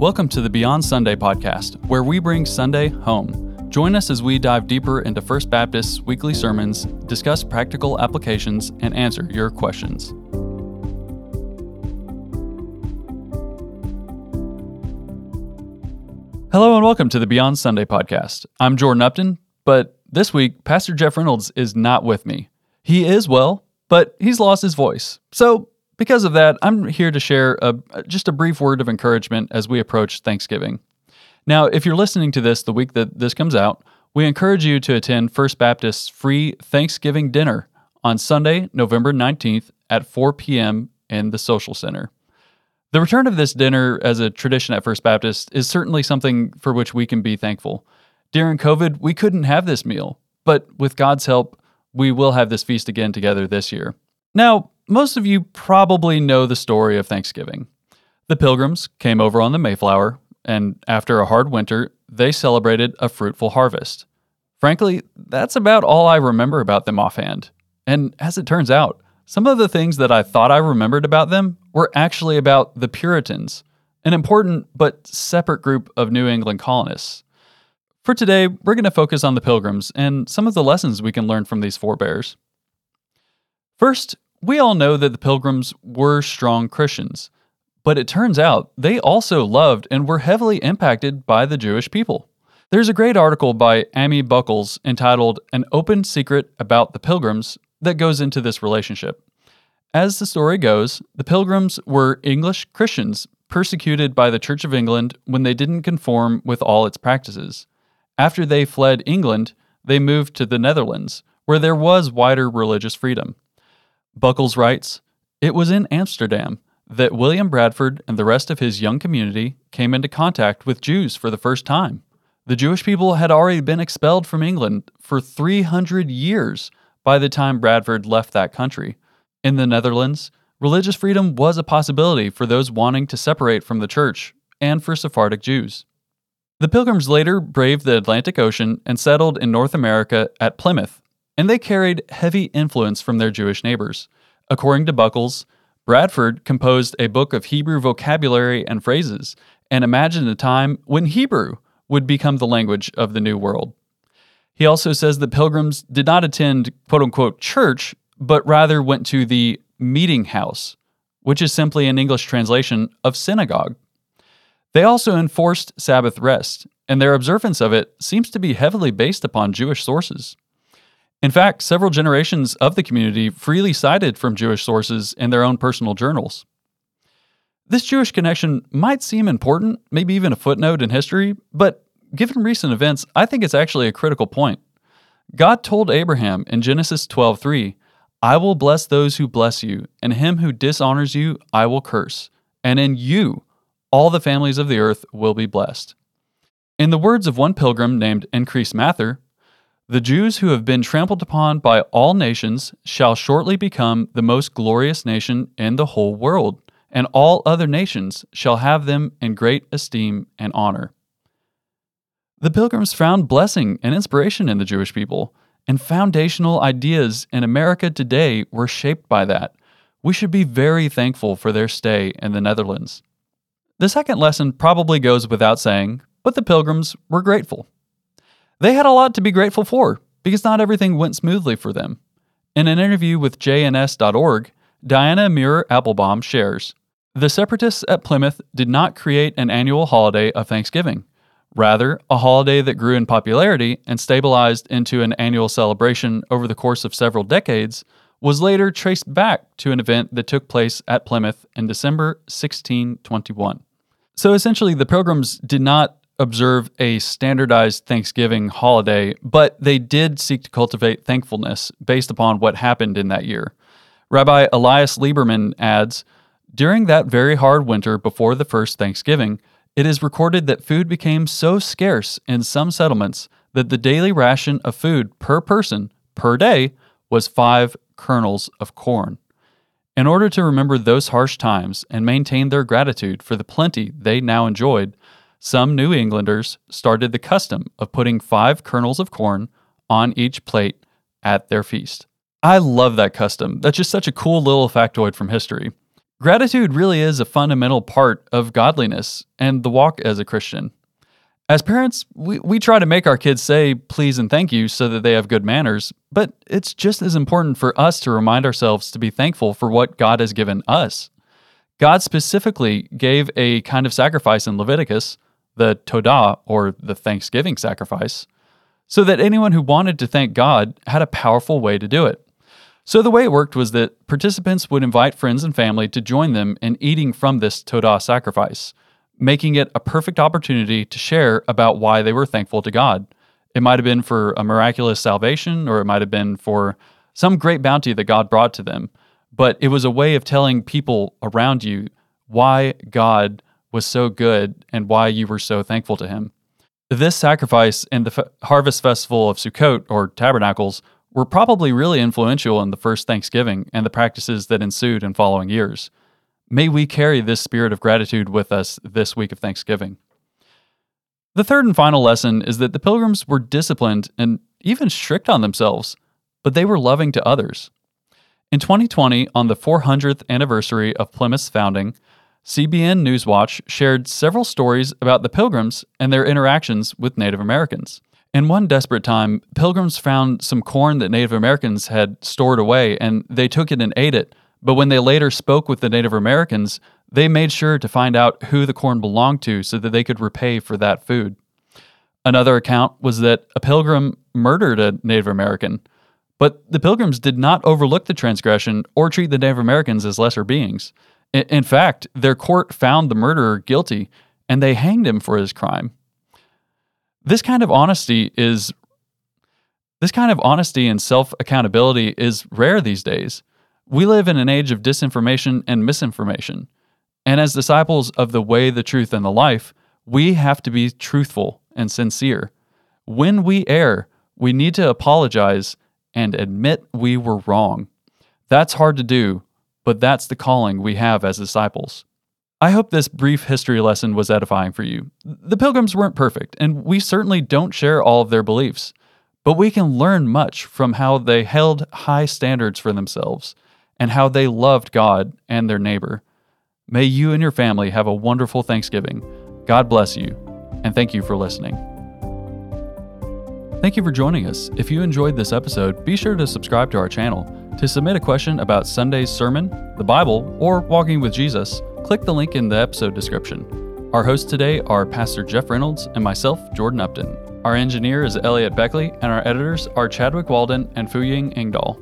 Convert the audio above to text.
Welcome to the Beyond Sunday podcast, where we bring Sunday home. Join us as we dive deeper into First Baptist's weekly sermons, discuss practical applications, and answer your questions. Hello and welcome to the Beyond Sunday podcast. I'm Jordan Upton, but this week, Pastor Jeff Reynolds is not with me. He is well, but he's lost his voice. So because of that, I'm here to share a, just a brief word of encouragement as we approach Thanksgiving. Now, if you're listening to this the week that this comes out, we encourage you to attend First Baptist's free Thanksgiving dinner on Sunday, November 19th at 4 p.m. in the Social Center. The return of this dinner as a tradition at First Baptist is certainly something for which we can be thankful. During COVID, we couldn't have this meal, but with God's help, we will have this feast again together this year. Now, most of you probably know the story of Thanksgiving. The Pilgrims came over on the Mayflower, and after a hard winter, they celebrated a fruitful harvest. Frankly, that's about all I remember about them offhand. And as it turns out, some of the things that I thought I remembered about them were actually about the Puritans, an important but separate group of New England colonists. For today, we're going to focus on the Pilgrims and some of the lessons we can learn from these forebears. First, we all know that the Pilgrims were strong Christians, but it turns out they also loved and were heavily impacted by the Jewish people. There's a great article by Amy Buckles entitled An Open Secret About the Pilgrims that goes into this relationship. As the story goes, the Pilgrims were English Christians persecuted by the Church of England when they didn't conform with all its practices. After they fled England, they moved to the Netherlands, where there was wider religious freedom. Buckles writes It was in Amsterdam that William Bradford and the rest of his young community came into contact with Jews for the first time. The Jewish people had already been expelled from England for 300 years by the time Bradford left that country. In the Netherlands, religious freedom was a possibility for those wanting to separate from the church and for Sephardic Jews. The Pilgrims later braved the Atlantic Ocean and settled in North America at Plymouth and they carried heavy influence from their Jewish neighbors. According to Buckles, Bradford composed a book of Hebrew vocabulary and phrases and imagined a time when Hebrew would become the language of the New World. He also says that pilgrims did not attend quote unquote church, but rather went to the meeting house, which is simply an English translation of synagogue. They also enforced Sabbath rest, and their observance of it seems to be heavily based upon Jewish sources. In fact, several generations of the community freely cited from Jewish sources in their own personal journals. This Jewish connection might seem important, maybe even a footnote in history, but given recent events, I think it's actually a critical point. God told Abraham in Genesis 12:3, "I will bless those who bless you, and him who dishonors you I will curse, and in you all the families of the earth will be blessed." In the words of one pilgrim named Increase Mather, the Jews who have been trampled upon by all nations shall shortly become the most glorious nation in the whole world, and all other nations shall have them in great esteem and honor. The Pilgrims found blessing and inspiration in the Jewish people, and foundational ideas in America today were shaped by that. We should be very thankful for their stay in the Netherlands. The second lesson probably goes without saying, but the Pilgrims were grateful. They had a lot to be grateful for because not everything went smoothly for them. In an interview with JNS.org, Diana Muir Applebaum shares The separatists at Plymouth did not create an annual holiday of Thanksgiving. Rather, a holiday that grew in popularity and stabilized into an annual celebration over the course of several decades was later traced back to an event that took place at Plymouth in December 1621. So essentially, the Pilgrims did not observe a standardized Thanksgiving holiday, but they did seek to cultivate thankfulness based upon what happened in that year. Rabbi Elias Lieberman adds During that very hard winter before the first Thanksgiving, it is recorded that food became so scarce in some settlements that the daily ration of food per person per day was five kernels of corn. In order to remember those harsh times and maintain their gratitude for the plenty they now enjoyed, some New Englanders started the custom of putting five kernels of corn on each plate at their feast. I love that custom. That's just such a cool little factoid from history. Gratitude really is a fundamental part of godliness and the walk as a Christian. As parents, we, we try to make our kids say please and thank you so that they have good manners, but it's just as important for us to remind ourselves to be thankful for what God has given us. God specifically gave a kind of sacrifice in Leviticus, the Todah, or the Thanksgiving sacrifice, so that anyone who wanted to thank God had a powerful way to do it. So the way it worked was that participants would invite friends and family to join them in eating from this Todah sacrifice, making it a perfect opportunity to share about why they were thankful to God. It might have been for a miraculous salvation, or it might have been for some great bounty that God brought to them. But it was a way of telling people around you why God was so good and why you were so thankful to Him. This sacrifice and the F- Harvest Festival of Sukkot, or Tabernacles, were probably really influential in the first Thanksgiving and the practices that ensued in following years. May we carry this spirit of gratitude with us this week of Thanksgiving. The third and final lesson is that the pilgrims were disciplined and even strict on themselves, but they were loving to others. In 2020, on the 400th anniversary of Plymouth's founding, CBN Newswatch shared several stories about the pilgrims and their interactions with Native Americans. In one desperate time, pilgrims found some corn that Native Americans had stored away and they took it and ate it. But when they later spoke with the Native Americans, they made sure to find out who the corn belonged to so that they could repay for that food. Another account was that a pilgrim murdered a Native American, but the pilgrims did not overlook the transgression or treat the Native Americans as lesser beings. In fact, their court found the murderer guilty and they hanged him for his crime. This kind of honesty is this kind of honesty and self accountability is rare these days. We live in an age of disinformation and misinformation. And as disciples of the way, the truth, and the life, we have to be truthful and sincere. When we err, we need to apologize and admit we were wrong. That's hard to do, but that's the calling we have as disciples. I hope this brief history lesson was edifying for you. The Pilgrims weren't perfect, and we certainly don't share all of their beliefs, but we can learn much from how they held high standards for themselves and how they loved God and their neighbor. May you and your family have a wonderful Thanksgiving. God bless you, and thank you for listening. Thank you for joining us. If you enjoyed this episode, be sure to subscribe to our channel. To submit a question about Sunday's sermon, the Bible, or walking with Jesus, click the link in the episode description. Our hosts today are Pastor Jeff Reynolds and myself, Jordan Upton. Our engineer is Elliot Beckley, and our editors are Chadwick Walden and Fuying Engdahl.